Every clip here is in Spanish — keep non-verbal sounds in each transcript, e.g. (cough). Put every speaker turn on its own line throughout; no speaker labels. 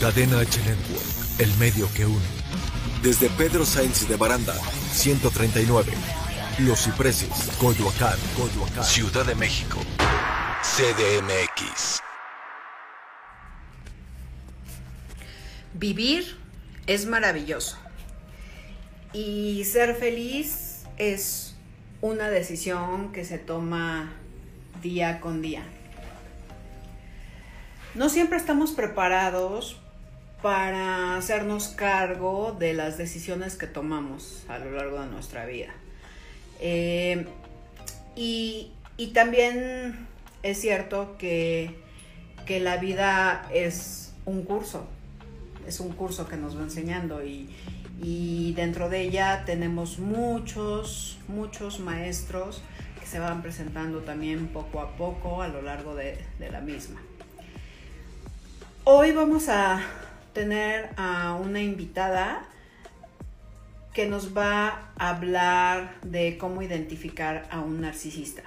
Cadena H Network, el medio que une. Desde Pedro Sainz de Baranda, 139. Los Cipreses, Coyoacán, Coyoacán. Ciudad de México. CDMX.
Vivir es maravilloso. Y ser feliz es una decisión que se toma día con día. No siempre estamos preparados para hacernos cargo de las decisiones que tomamos a lo largo de nuestra vida. Eh, y, también es cierto que, que, la vida es un curso, es un curso que nos va enseñando y, y dentro de ella tenemos muchos, muchos maestros que se van presentando también poco a poco a lo largo de, la misma. Hoy vamos a tener a una invitada que nos va a hablar de cómo identificar a un narcisista.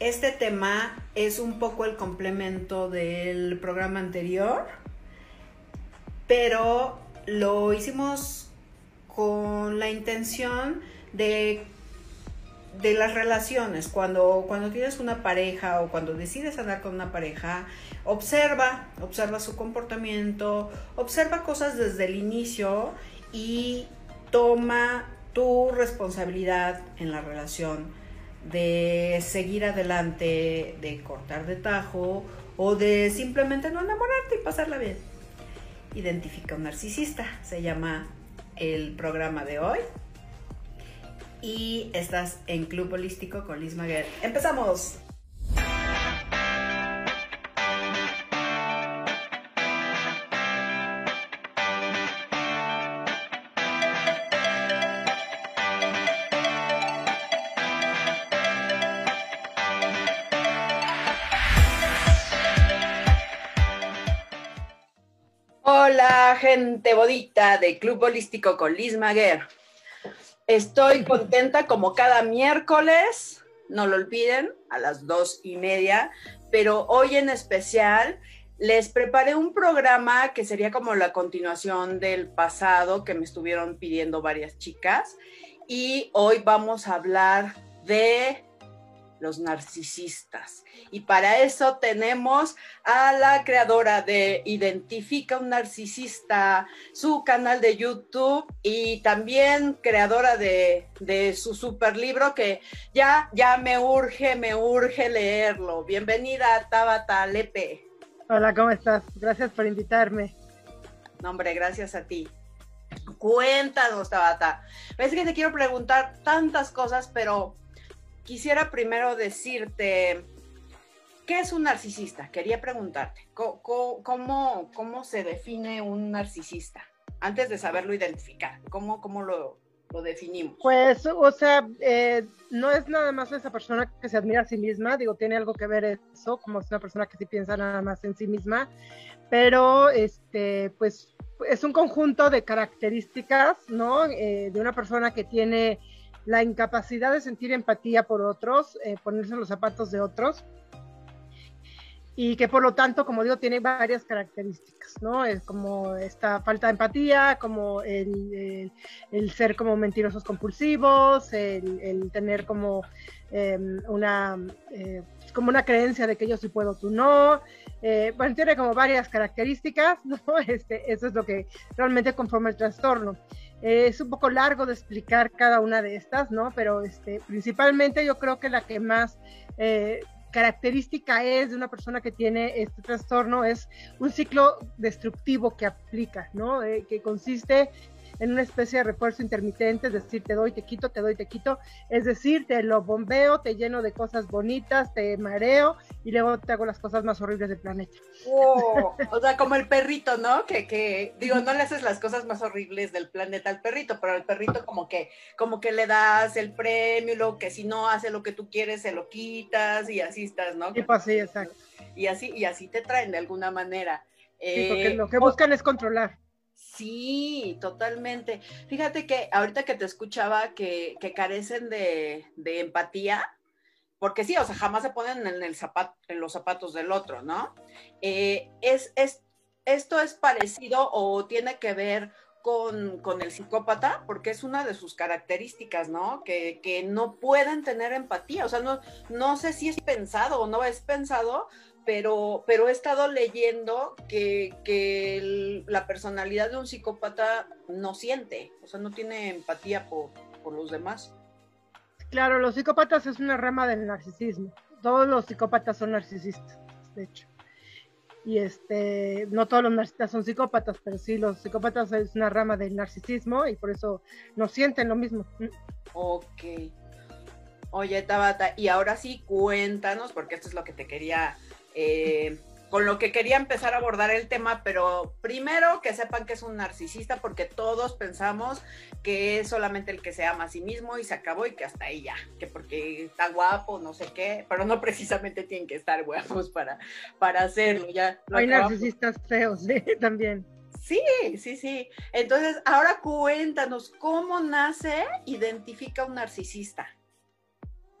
Este tema es un poco el complemento del programa anterior, pero lo hicimos con la intención de, de las relaciones. Cuando, cuando tienes una pareja o cuando decides andar con una pareja, observa, observa su comportamiento, observa cosas desde el inicio y toma tu responsabilidad en la relación de seguir adelante, de cortar de tajo o de simplemente no enamorarte y pasarla bien identifica un narcisista. Se llama el programa de hoy. Y estás en Club Holístico con Liz Maguer. ¡Empezamos! Gente bodita de Club Holístico con Liz Maguer. Estoy contenta como cada miércoles, no lo olviden, a las dos y media, pero hoy en especial les preparé un programa que sería como la continuación del pasado que me estuvieron pidiendo varias chicas y hoy vamos a hablar de los narcisistas. Y para eso tenemos a la creadora de Identifica un narcisista, su canal de YouTube y también creadora de, su super libro que ya, ya me urge, me urge leerlo. Bienvenida, Tabata Lepe.
Hola, ¿cómo estás? Gracias por invitarme.
No, hombre, gracias a ti. Cuéntanos, Tabata. Es que te quiero preguntar tantas cosas, pero quisiera primero decirte, ¿qué es un narcisista? Quería preguntarte, ¿cómo, cómo, se define un narcisista? Antes de saberlo identificar, ¿cómo, cómo lo, lo definimos?
Pues, o sea, eh, no es nada más esa persona que se admira a sí misma, digo, tiene algo que ver eso, como es una persona que sí piensa nada más en sí misma, pero, este, pues, es un conjunto de características, ¿no? Eh, de una persona que tiene la incapacidad de sentir empatía por otros, eh, ponerse los zapatos de otros, y que por lo tanto, como digo, tiene varias características, ¿no? Es como esta falta de empatía, como el, ser como mentirosos compulsivos, el, tener como em, una, eh, como una creencia de que yo sí puedo, tú no. Eh, bueno, tiene como varias características, (laughs) ¿no? Este, eso es lo que realmente conforma el trastorno. Eh, es un poco largo de explicar cada una de estas, ¿no? Pero este, principalmente yo creo que la que más eh, característica es de una persona que tiene este trastorno es un ciclo destructivo que aplica, ¿no? Eh, que consiste en una especie de refuerzo intermitente, es decir, te doy, te quito, te doy, te quito, es decir, te lo bombeo, te lleno de cosas bonitas, te mareo y luego te hago las cosas más horribles del planeta.
Oh, o sea, (laughs) como el perrito, ¿no? Que, que, digo, no le haces las cosas más horribles del planeta al perrito, pero al perrito como que, como que le das el premio, lo que si no hace lo que tú quieres, se lo quitas y así estás, ¿no?
Sí, pues sí, exacto.
Y así, y así te traen de alguna manera.
Sí, porque lo que buscan es controlar.
Sí, totalmente. Fíjate que ahorita que te escuchaba que, carecen de, empatía, porque sí, o sea, jamás se ponen en, el zapato, en los zapatos del otro, ¿no? Eh, es, es ¿esto es parecido o tiene que ver con, el psicópata? Porque es una de sus características, ¿no? Que, no pueden tener empatía. O sea, no, no sé si es pensado o no es pensado, pero, pero he estado leyendo que, la personalidad de un psicópata no siente, o sea, no tiene empatía por, por los demás.
Claro, los psicópatas es una rama del narcisismo. Todos los psicópatas son narcisistas, de hecho. Y este, no todos los narcisistas son psicópatas, pero sí, los psicópatas es una rama del narcisismo y por eso no sienten lo mismo.
Ok. Oye, Tabata, y ahora sí cuéntanos, porque esto es lo que te quería eh, con lo que quería empezar a abordar el tema, pero primero que sepan que es un narcisista porque todos pensamos que es solamente el que se ama a sí mismo y se acabó y que hasta ahí ya, que porque está guapo, no sé qué, pero no precisamente tienen que estar guapos para, para hacerlo. Ya
Hay narcisistas feos, ¿sí? (laughs) también.
Sí, sí, sí. Entonces, ahora cuéntanos, ¿cómo nace, identifica un narcisista?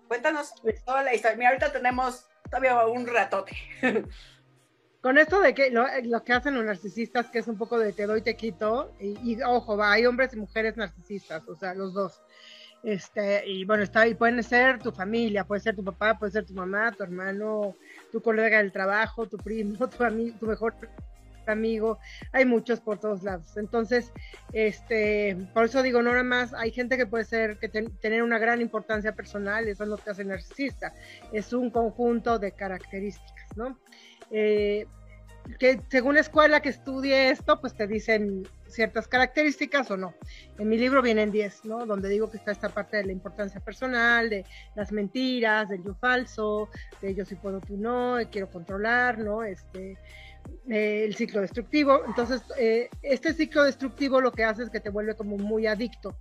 Cuéntanos pues toda la historia. Mira, ahorita tenemos todavía un ratote. (laughs)
Con esto de que lo, que hacen los narcisistas, que es un poco de te doy, te quito, y, ojo, va, hay hombres y mujeres narcisistas, o sea, los dos. Este, y bueno, está, y pueden ser tu familia, puede ser tu papá, puede ser tu mamá, tu hermano, tu colega del trabajo, tu primo, (laughs) tu amigo, tu mejor amigo, hay muchos por todos lados. Entonces, este, por eso digo, no nada más, hay gente que puede ser, que tener una gran importancia personal, eso es lo que hace narcisista, es un conjunto de características, ¿no? Eh, que según la escuela que estudie esto, pues te dicen ciertas características o no. En mi libro vienen 10, ¿no? Donde digo que está esta parte de la importancia personal, de las mentiras, del yo falso, de yo si puedo, tú no, quiero controlar, ¿no? Este, eh, el ciclo destructivo. Entonces, eh, este ciclo destructivo lo que hace es que te vuelve como muy adicto,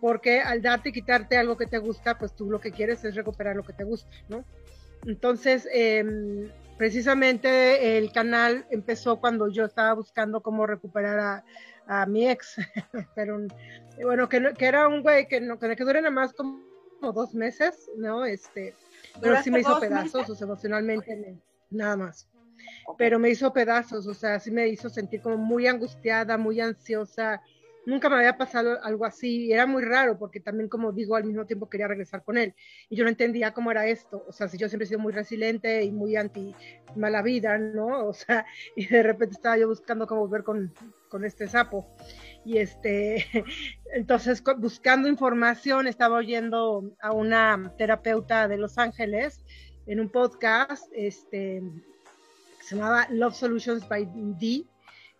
porque al darte y quitarte algo que te gusta, pues tú lo que quieres es recuperar lo que te gusta, ¿no? Entonces, em, precisamente el canal empezó cuando yo estaba buscando cómo recuperar a, mi ex, (laughs) pero bueno, que, que, era un güey que, no, que, que dure nada más como, dos meses, ¿no? Este, pero sí me hizo pedazos, emocionalmente, nada más pero me hizo pedazos, o sea, sí me hizo sentir como muy angustiada, muy ansiosa. Nunca me había pasado algo así, era muy raro porque también, como digo, al mismo tiempo quería regresar con él. Y yo no entendía cómo era esto, o sea, si yo siempre he sido muy resiliente y muy anti mala vida, ¿no? (laughs) O sea, y de repente estaba yo buscando cómo ver con, con este sapo. Y este, (laughs) entonces buscando información, estaba oyendo a una terapeuta de Los Ángeles en un podcast, este, se llamaba Love Solutions by D,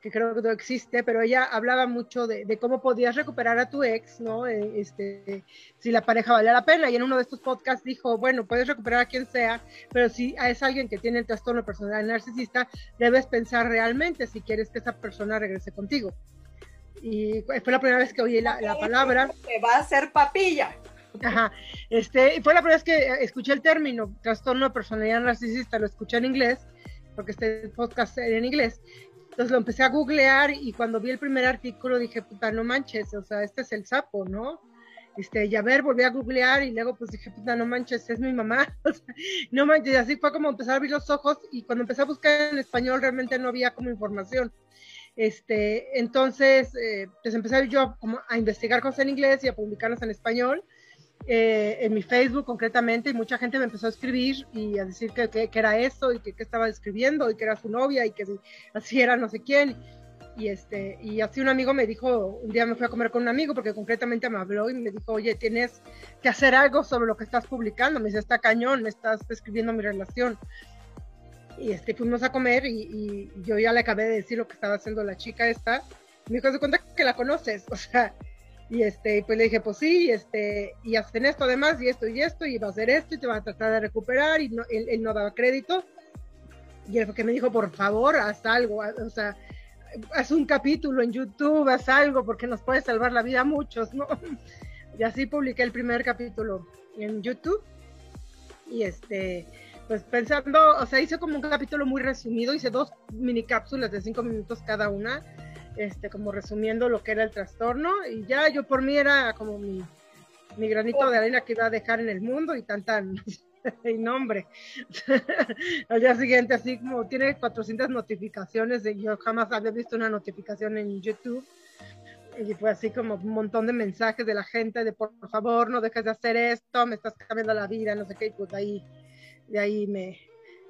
que creo que no existe, pero ella hablaba mucho de, cómo podías recuperar a tu ex, ¿no? Eh, este, si la pareja valía la pena. Y en uno de estos podcasts dijo, bueno, puedes recuperar a quien sea, pero si es alguien que tiene el trastorno personal narcisista, debes pensar realmente si quieres que esa persona regrese contigo. Y fue la primera vez que oí la, la palabra.
Te va a hacer papilla.
Ajá, este, fue la primera vez que escuché el término trastorno de personalidad narcisista, lo escuché en inglés porque este podcast era en inglés. Entonces lo empecé a googlear y cuando vi el primer artículo dije, puta, no manches, o sea, este es el sapo, ¿no? Este, y a ver, volví a googlear y luego pues dije, puta, no manches, es mi mamá. (laughs) no manches, y así fue como empezar a abrir los ojos y cuando empecé a buscar en español realmente no había como información. Este, entonces, eh, pues empecé yo como a investigar cosas en inglés y a publicarlas en español eh, en mi Facebook concretamente y mucha gente me empezó a escribir y a decir que, que, era eso y que, que, estaba escribiendo y que era su novia y que así era no sé quién. Y, este, y así un amigo me dijo, un día me fui a comer con un amigo porque concretamente me habló y me dijo, oye, tienes que hacer algo sobre lo que estás publicando. Me dice, está cañón, me estás escribiendo mi relación. Y este, fuimos a comer y, yo ya le acabé de decir lo que estaba haciendo la chica esta. Me dijo, de cuenta que la conoces, (laughs) o sea, y este, pues le dije, pues sí, este, y hacen esto además, y esto y esto, y va a hacer esto, y te va a tratar de recuperar, y no, él, no daba crédito. Y él fue que me dijo, por favor, haz algo, o sea, haz un capítulo en YouTube, haz algo, porque nos puede salvar la vida a muchos, ¿no? (laughs) Y así publiqué el primer capítulo en YouTube. Y este, pues pensando, o sea, hice como un capítulo muy resumido, hice dos mini cápsulas de cinco minutos cada una este, como resumiendo lo que era el trastorno, y ya yo por mí era como mi, mi granito de arena que iba a dejar en el mundo y tan tan. (laughs) y nombre. (laughs) Al día siguiente, así como tiene 400 notificaciones, de, yo jamás había visto una notificación en YouTube. Y fue así como un montón de mensajes de la gente de por favor no dejes de hacer esto, me estás cambiando la vida, no sé qué, y pues de ahí, de ahí me,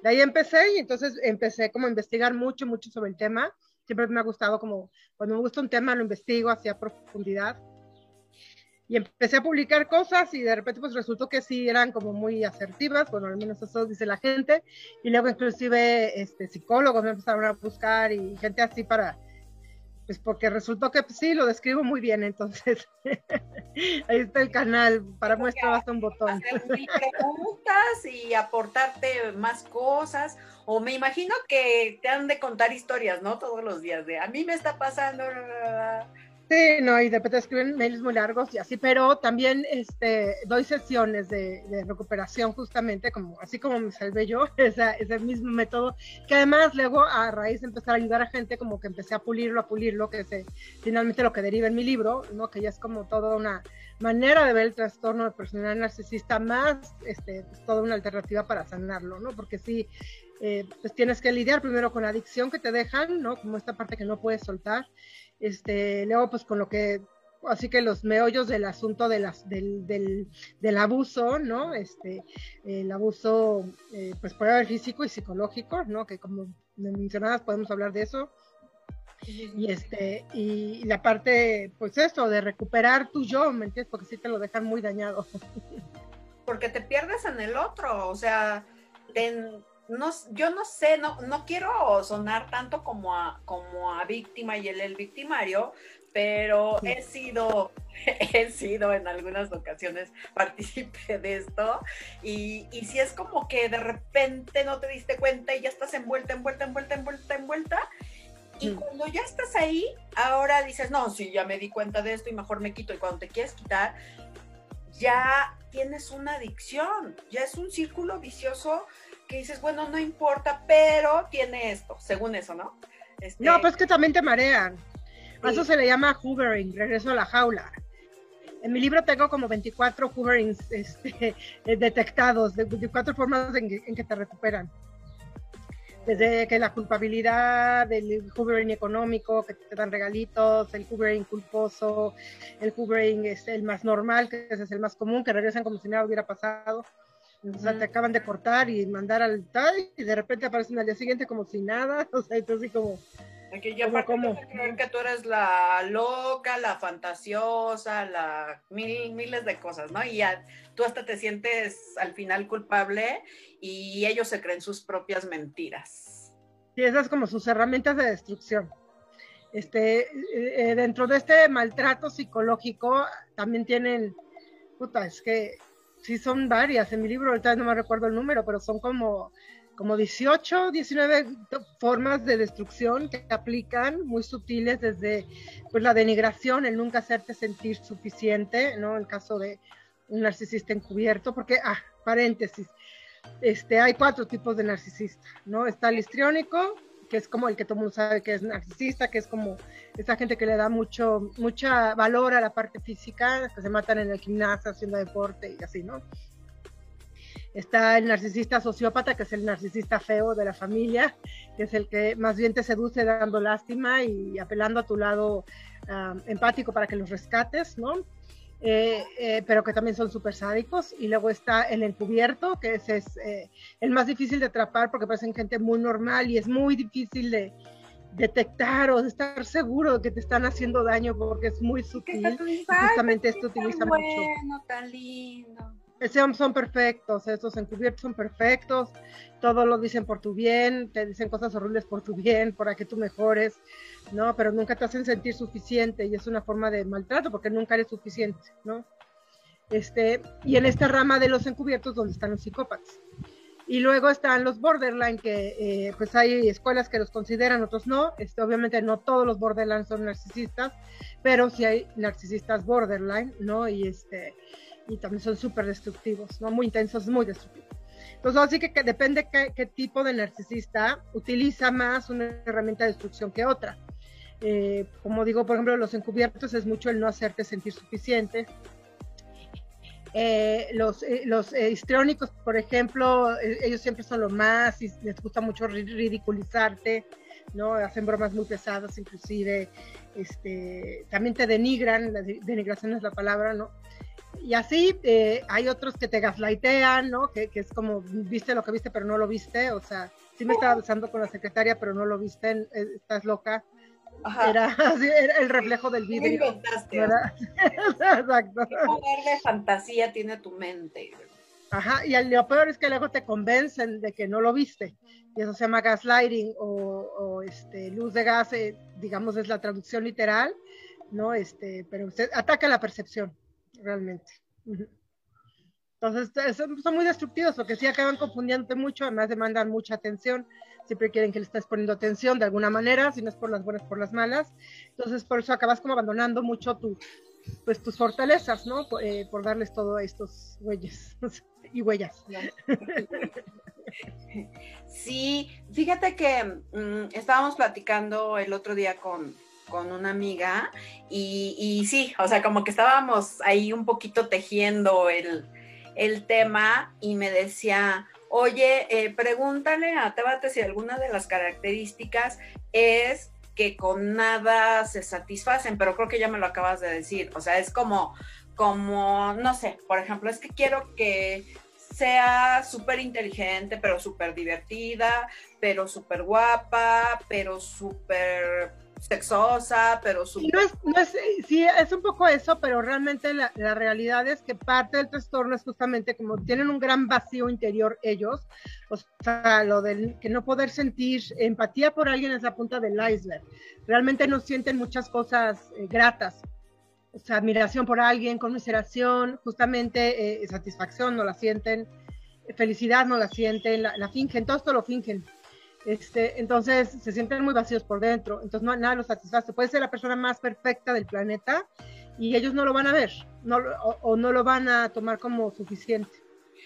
de ahí empecé y entonces empecé como a investigar mucho, mucho sobre el tema. Siempre me ha gustado como, cuando me gusta un tema lo investigo hacia profundidad. Y empecé a publicar cosas y de repente pues resultó que sí eran como muy asertivas, bueno, al menos eso dice la gente, y luego inclusive este, psicólogos me empezaron a buscar y gente así para, pues porque resultó que pues, sí, lo describo muy bien, entonces (laughs) ahí está el canal, para muestra basta un botón.
Hacer preguntas y aportarte más cosas, o me imagino que te han de contar historias, ¿no? Todos los días de, a mí me está pasando...
Sí, no, y de repente escriben mails muy largos y así, pero también este, doy sesiones de, recuperación justamente, como así como me salvé yo, (laughs) esa, ese mismo método, que además luego a raíz de empezar a ayudar a gente, como que empecé a pulirlo, a pulirlo, que es finalmente lo que deriva en mi libro, ¿no? que ya es como toda una manera de ver el trastorno de personalidad narcisista, más este, pues, toda una alternativa para sanarlo, ¿no? porque sí, eh, pues tienes que lidiar primero con la adicción que te dejan, ¿no? como esta parte que no puedes soltar, este, luego pues con lo que, así que los meollos del asunto de las, del, del, del abuso, ¿no? Este, el abuso, eh, pues puede haber físico y psicológico, ¿no? Que como mencionabas podemos hablar de eso. Y este, y la parte, pues eso, de recuperar tu yo, ¿me entiendes? Porque sí te lo dejan muy dañado.
Porque te pierdes en el otro, o sea, no, yo no sé, no, no quiero sonar tanto como a, como a víctima y el, el victimario, pero he sido, (laughs) he sido en algunas ocasiones partícipe de esto y, y si es como que de repente no te diste cuenta y ya estás envuelta, envuelta, envuelta, envuelta, envuelta. Y cuando ya estás ahí, ahora dices, no, sí, ya me di cuenta de esto y mejor me quito. Y cuando te quieres quitar, ya tienes una adicción, ya es un círculo vicioso que dices, bueno, no importa, pero tiene esto, según eso, ¿no?
Este... No, pues que también te marean. A eso se le llama hoovering, regreso a la jaula. En mi libro tengo como 24 hooverings (laughs) este, detectados, de 24 formas en que, te recuperan. Desde que la culpabilidad, el hoovering económico, que te dan regalitos, el hoovering culposo, el hoovering es el más normal, que es el más común, que regresan como si nada hubiera pasado o sea, te acaban de cortar y mandar al tal y de repente aparecen al día siguiente como si nada, (laughs) o sea, entonces como...
Que ya como, creer que tú eres la loca, la fantasiosa, la mil, miles de cosas, ¿no? Y ya tú hasta te sientes al final culpable y ellos se creen sus propias mentiras.
Sí, esas como sus herramientas de destrucción. Este, eh, eh, dentro de este maltrato psicológico también tienen, puta, es que sí son varias. En mi libro ahorita no me recuerdo el número, pero son como, como 18, 19 formas de destrucción que aplican, muy sutiles, desde pues, la denigración, el nunca hacerte sentir suficiente, ¿no? En caso de un narcisista encubierto, porque, ah, paréntesis, este, hay cuatro tipos de narcisista, ¿no? Está el histriónico, que es como el que todo mundo sabe que es narcisista, que es como esa gente que le da mucho mucha valor a la parte física, que se matan en el gimnasio haciendo deporte y así, ¿no? Está el narcisista sociópata, que es el narcisista feo de la familia, que es el que más bien te seduce dando lástima y apelando a tu lado ah, empático para que los rescates, ¿no? Eh, eh, pero que también son súper sádicos. Y luego está el encubierto, que ese es eh, el más difícil de atrapar porque parecen gente muy normal y es muy difícil de detectar o de estar seguro de que te están haciendo daño porque es muy sutil. Justamente esto utiliza
mucho. Tan lindo
son perfectos, estos encubiertos son perfectos, todo lo dicen por tu bien, te dicen cosas horribles por tu bien, para que tú mejores, ¿no? Pero nunca te hacen sentir suficiente y es una forma de maltrato porque nunca eres suficiente, ¿no? Este, y en esta rama de los encubiertos donde están los psicópatas. Y luego están los borderline, que eh, pues hay escuelas que los consideran, otros no. Este, obviamente no todos los borderline son narcisistas, pero sí hay narcisistas borderline, ¿no? Y este, y también son súper destructivos, ¿no? Muy intensos, muy destructivos. Entonces, así que, depende qué, qué, tipo de narcisista utiliza más una herramienta de destrucción que otra. Eh, como digo, por ejemplo, los encubiertos es mucho el no hacerte sentir suficiente. Eh, los eh, los eh, histriónicos, por ejemplo, ellos siempre son lo más y les gusta mucho ridiculizarte, ¿no? Hacen bromas muy pesadas, inclusive, este, también te denigran, la denigración es la palabra, ¿no? Y así hay otros que te gaslightean, ¿no? Que, que, es como, viste lo que viste, pero no lo viste, o sea, sí me estaba besando con la secretaria, pero no lo viste, estás loca. Era, (laughs) era, el reflejo del vidrio.
Inventaste, (laughs) Exacto. ¿Qué fantasía tiene tu mente?
Ajá, y lo peor es que luego te convencen de que no lo viste. Y eso se llama gaslighting o, este, luz de gas, eh, digamos, es la traducción literal, ¿no? Este, pero usted ataca la percepción, realmente. Entonces, son, muy destructivos porque sí acaban confundiéndote mucho, además demandan mucha atención siempre quieren que le estés poniendo atención de alguna manera, si no es por las buenas, por las malas. Entonces, por eso acabas como abandonando mucho tu, pues, tus fortalezas, ¿no? Por, eh, darles todo a estos güeyes (laughs) y huellas. (laughs)
Sí, fíjate que mm, estábamos platicando el otro día con, con una amiga y, y, sí, o sea, como que estábamos ahí un poquito tejiendo el, el tema y me decía, oye, eh, pregúntale a Tabate si alguna de las características es que con nada se satisfacen, pero creo que ya me lo acabas de decir, o sea, es como, como, no sé, por ejemplo, es que quiero que sea súper inteligente, pero súper divertida, pero súper guapa, pero súper sexosa, pero su...
No es, no es, sí, es un poco eso, pero realmente la, la, realidad es que parte del trastorno es justamente como tienen un gran vacío interior ellos, o sea, lo del que no poder sentir empatía por alguien es la punta del iceberg. Realmente no sienten muchas cosas eh, gratas. O sea, admiración por alguien, conmiseración, justamente eh, satisfacción no la sienten, felicidad no la sienten, la, la fingen, todo esto lo fingen. Este, entonces se sienten muy vacíos por dentro, entonces no, nada los satisface. Puede ser la persona más perfecta del planeta y ellos no lo van a ver no, o, no lo van a tomar como suficiente.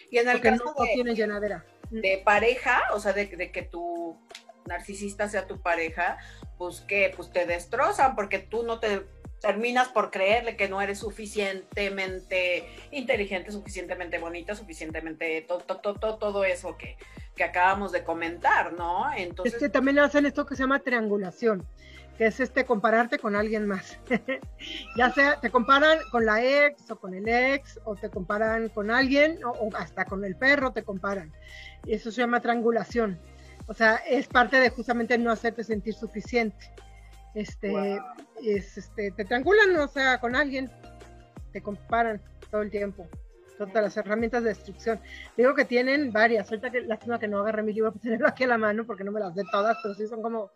Y en el caso
no, de, tienen llenadera.
de pareja, o sea, de, de, que tu narcisista sea tu pareja, pues que pues te destrozan porque tú no te terminas por creerle que no eres suficientemente inteligente, suficientemente bonita, suficientemente todo, todo, todo, todo eso que, que acabamos de comentar, ¿no?
Entonces... Es que también hacen esto que se llama triangulación, que es este compararte con alguien más. (laughs) ya sea, te comparan con la ex o con el ex, o te comparan con alguien, o, hasta con el perro te comparan. Y eso se llama triangulación. O sea, es parte de justamente no hacerte sentir suficiente. Este, es, este, te triangulan, o sea, con alguien, te comparan todo el tiempo todas las herramientas de destrucción. Digo que tienen varias, ahorita que lástima que no agarré mi libro para (laughs) tenerlo aquí a la mano porque no me las sé todas, pero sí son como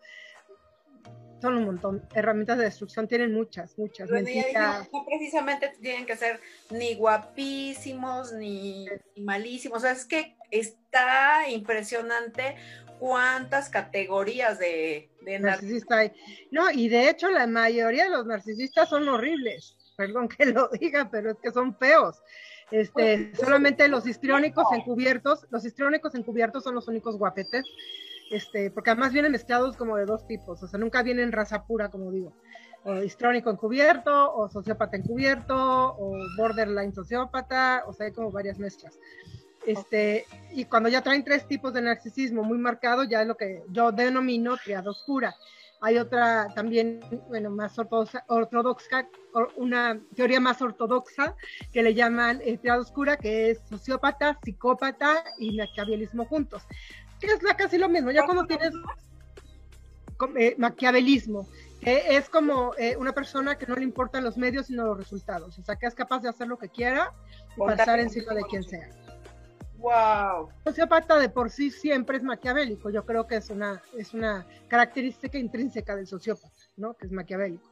son un montón. Herramientas de destrucción tienen muchas, muchas.
no precisamente tienen que ser ni guapísimos ni, malísimos. O sea, es que está impresionante cuántas categorías de, de
narcisista hay. No, y de hecho la mayoría de los narcisistas son horribles. Perdón que lo diga, pero es que son feos. Este, pues, solamente los histriónicos encubiertos, los histriónicos encubiertos son los únicos guapetes, este, porque además vienen mezclados como de dos tipos, o sea, nunca vienen raza pura, como digo, o histrónico encubierto, o sociópata encubierto, o borderline sociópata, o sea, hay como varias mezclas. Este, y cuando ya traen tres tipos de narcisismo muy marcado, ya es lo que yo denomino triada oscura. Hay otra también, bueno, más ortodoxa, ortodoxa una teoría más ortodoxa que le llaman eh, oscura, que es sociópata, psicópata y maquiavelismo juntos. Que es la, casi lo mismo, ya cuando tienes eh, maquiavelismo, que es como eh, una persona que no le importan los medios sino los resultados, o sea, que es capaz de hacer lo que quiera y pasar encima de quien sea.
Wow.
sociópata de por sí siempre es maquiavélico. Yo creo que es una, es una característica intrínseca del sociópata, ¿no? Que es maquiavélico.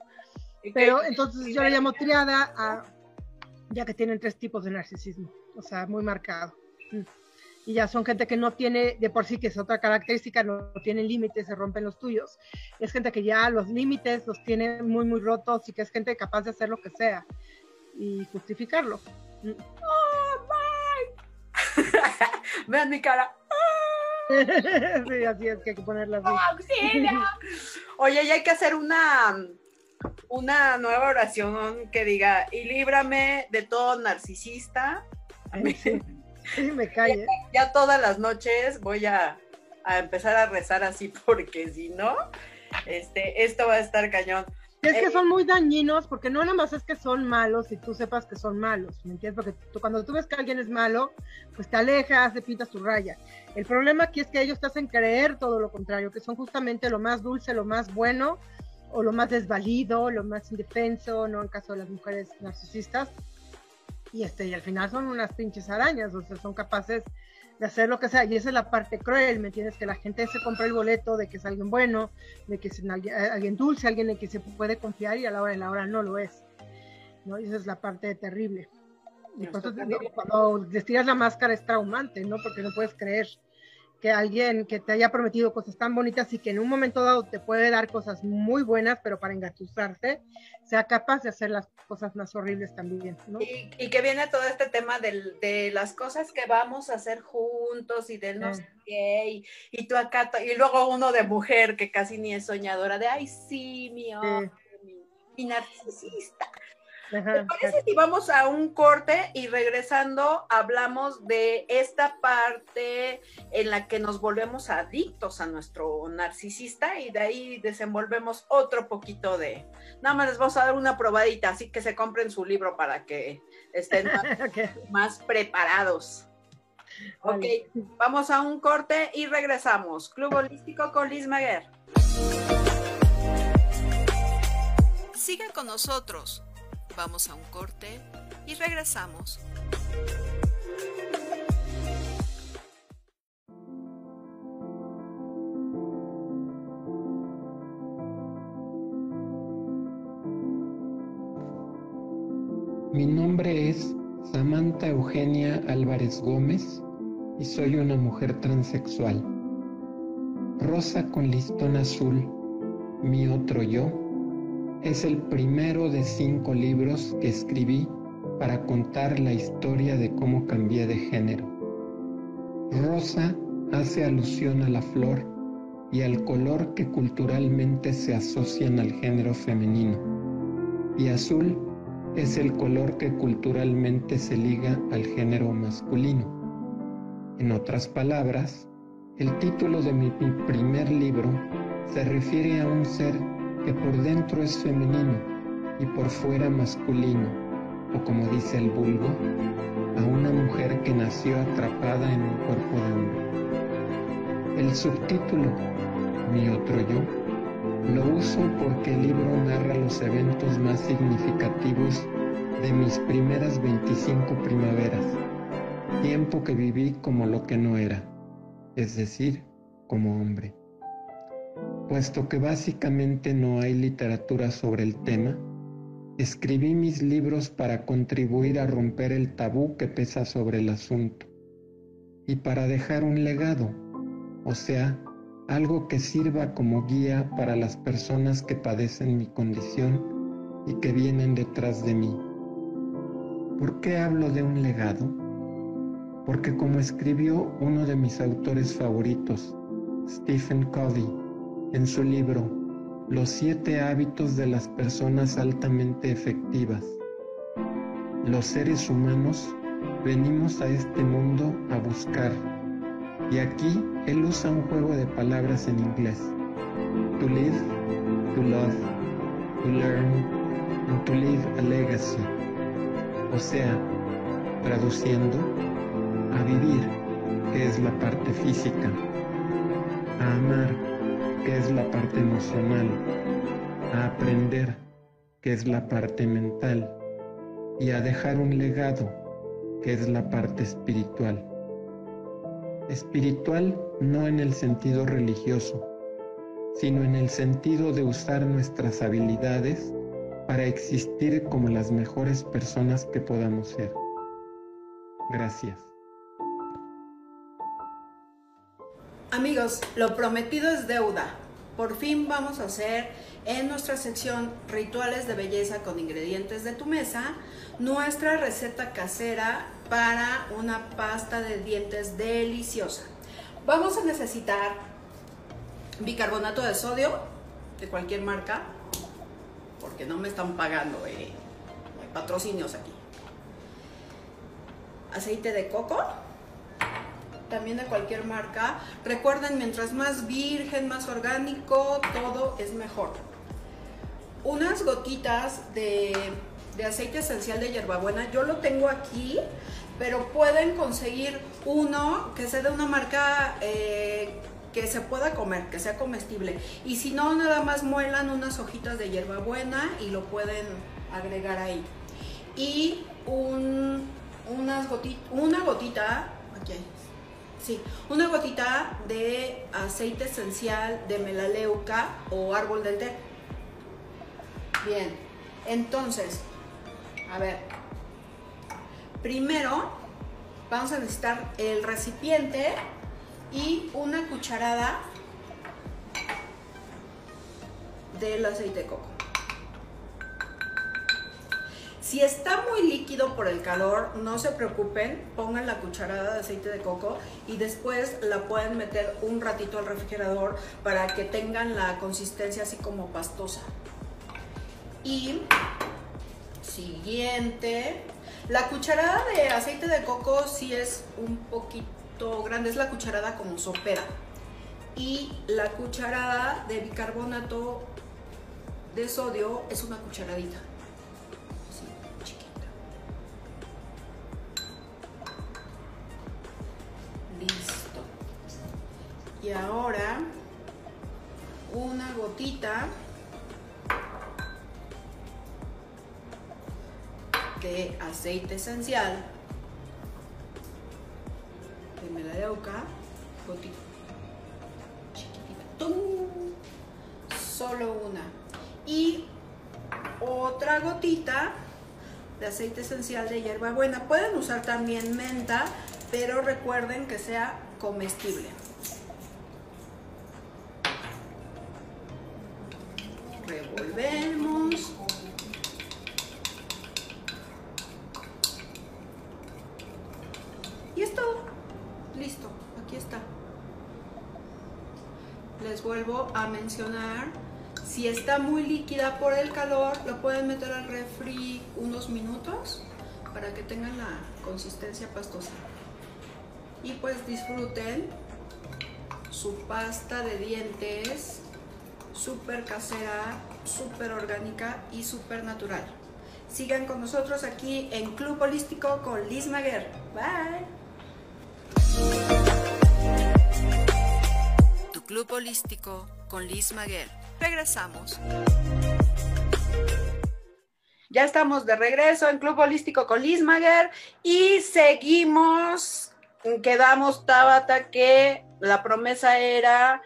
Pero entonces yo le llamo triada a, ya que tienen tres tipos de narcisismo, o sea, muy marcado. Mm. Y ya son gente que no tiene, de por sí que es otra característica, no, tienen límites, se rompen los tuyos. Es gente que ya los límites los tiene muy, muy rotos y que es gente capaz de hacer lo que sea y justificarlo. (laughs)
Vean mi cara. (laughs)
sí, así es que hay que ponerla así.
Oye, ya hay que hacer una, una nueva oración que diga, y líbrame de todo narcisista. (laughs)
Sí, me cae.
Ya, todas las noches voy a, empezar a rezar así porque si no, este, esto va a estar cañón.
Es que eh, son muy dañinos porque no nada más es que son malos y tú sepas que son malos, ¿me entiendes? Porque tú, cuando tú ves que alguien es malo, pues te alejas, te pintas tu raya. El problema aquí es que ellos te hacen creer todo lo contrario, que son justamente lo más dulce, lo más bueno, o lo más desvalido, lo más indefenso, ¿no? En caso de las mujeres narcisistas. Y, este, y al final son unas pinches arañas, o sea, son capaces de hacer lo que sea. Y esa es la parte cruel, ¿me entiendes? Que la gente se compra el boleto de que es alguien bueno, de que es alguien, dulce, alguien en que se puede confiar y a la hora de la hora no lo es. ¿no? Y esa es la parte terrible. Y por eso, cuando les tiras la máscara es traumante, ¿no? Porque no puedes creer que alguien que te haya prometido cosas tan bonitas y que en un momento dado te puede dar cosas muy buenas, pero para engatusarte, sea capaz de hacer las cosas más horribles también, ¿no?
Y, que viene todo este tema de las cosas que vamos a hacer juntos y del no sé qué, y, tú acá, y luego uno de mujer que casi ni es soñadora, de, ay, sí, mi hombre, mi narcisista. ¿Me parece si vamos a un corte y regresando hablamos de esta parte en la que nos volvemos adictos a nuestro narcisista y de ahí desenvolvemos otro poquito de... Nada más les vamos a dar una probadita, así que se compren su libro para que estén más, (laughs) preparados. Ok, vamos a un corte y regresamos. Club Holístico con Liz Maguer. Sigue con nosotros. Vamos a un corte y regresamos.
Mi nombre es Samantha Eugenia Álvarez Gómez y soy una mujer transexual. Rosa con listón azul, mi otro yo es el primero de cinco libros que escribí para contar la historia de cómo cambié de género. Rosa hace alusión a la flor y al color que culturalmente se asocian al género femenino. Y azul es el color que culturalmente se liga al género masculino. En otras palabras, el título de mi, primer libro se refiere a un ser que por dentro es femenino y por fuera masculino, o como dice el vulgo, a una mujer que nació atrapada en un cuerpo de hombre. El subtítulo, Mi otro yo, lo uso porque el libro narra los eventos más significativos de mis primeras 25 primaveras, tiempo que viví como lo que no era, es decir, como hombre. Puesto que básicamente no hay literatura sobre el tema, escribí mis libros para contribuir a romper el tabú que pesa sobre el asunto y para dejar un legado, o sea, algo que sirva como guía para las personas que padecen mi condición y que vienen detrás de mí. ¿Por qué hablo de un legado? Porque como escribió uno de mis autores favoritos, Stephen Covey, en su libro Los siete hábitos de las personas altamente efectivas. Los seres humanos venimos a este mundo a buscar. Y aquí él usa un juego de palabras en inglés. To live, to love, to learn, and to leave a legacy. O sea, traduciendo, a vivir, que es la parte física, a amar, que es la parte emocional, a aprender, que es la parte mental, y a dejar un legado, que es la parte espiritual. Espiritual no en el sentido religioso, sino en el sentido de usar nuestras habilidades para existir como las mejores personas que podamos ser. Gracias.
Amigos, lo prometido es deuda. Por fin vamos a hacer en nuestra sección Rituales de Belleza con ingredientes de tu mesa nuestra receta casera para una pasta de dientes deliciosa. Vamos a necesitar bicarbonato de sodio de cualquier marca, porque no me están pagando, eh, patrocinios aquí. Aceite de coco, también de cualquier marca. Recuerden, mientras más virgen, más orgánico, todo es mejor. Unas gotitas de, aceite esencial de hierbabuena, yo lo tengo aquí, pero pueden conseguir uno que sea de una marca eh, que se pueda comer, que sea comestible. Y si no, nada más muelan unas hojitas de hierbabuena y lo pueden agregar ahí. Y un, unas una gotita, aquí sí, una gotita de aceite esencial de melaleuca o árbol del té. Bien, entonces, a ver, primero vamos a necesitar el recipiente y una cucharada del aceite de coco. Si está muy líquido por el calor, no se preocupen, pongan la cucharada de aceite de coco y después la pueden meter un ratito al refrigerador para que tengan la consistencia así como pastosa. Y siguiente, la cucharada de aceite de coco sí es un poquito grande, es la cucharada como sopera. Y la cucharada de bicarbonato de sodio es una cucharadita. Y ahora una gotita de aceite esencial me la acá, gotita, chiquitita, solo una. Y otra gotita de aceite esencial de hierbabuena. Pueden usar también menta, pero recuerden que sea comestible. Revolvemos. Y esto Listo, aquí está. Les vuelvo a mencionar, si está muy líquida por el calor, lo pueden meter al refri unos minutos para que tengan la consistencia pastosa. Y pues disfruten su pasta de dientes súper casera, súper orgánica y súper natural. Sigan con nosotros aquí en Club Holístico con Liz Maguer. Bye. Tu club holístico con Liz Maguer. Regresamos. Ya estamos de regreso en Club Holístico con Liz Maguer y seguimos. Quedamos, Tabata, que la promesa era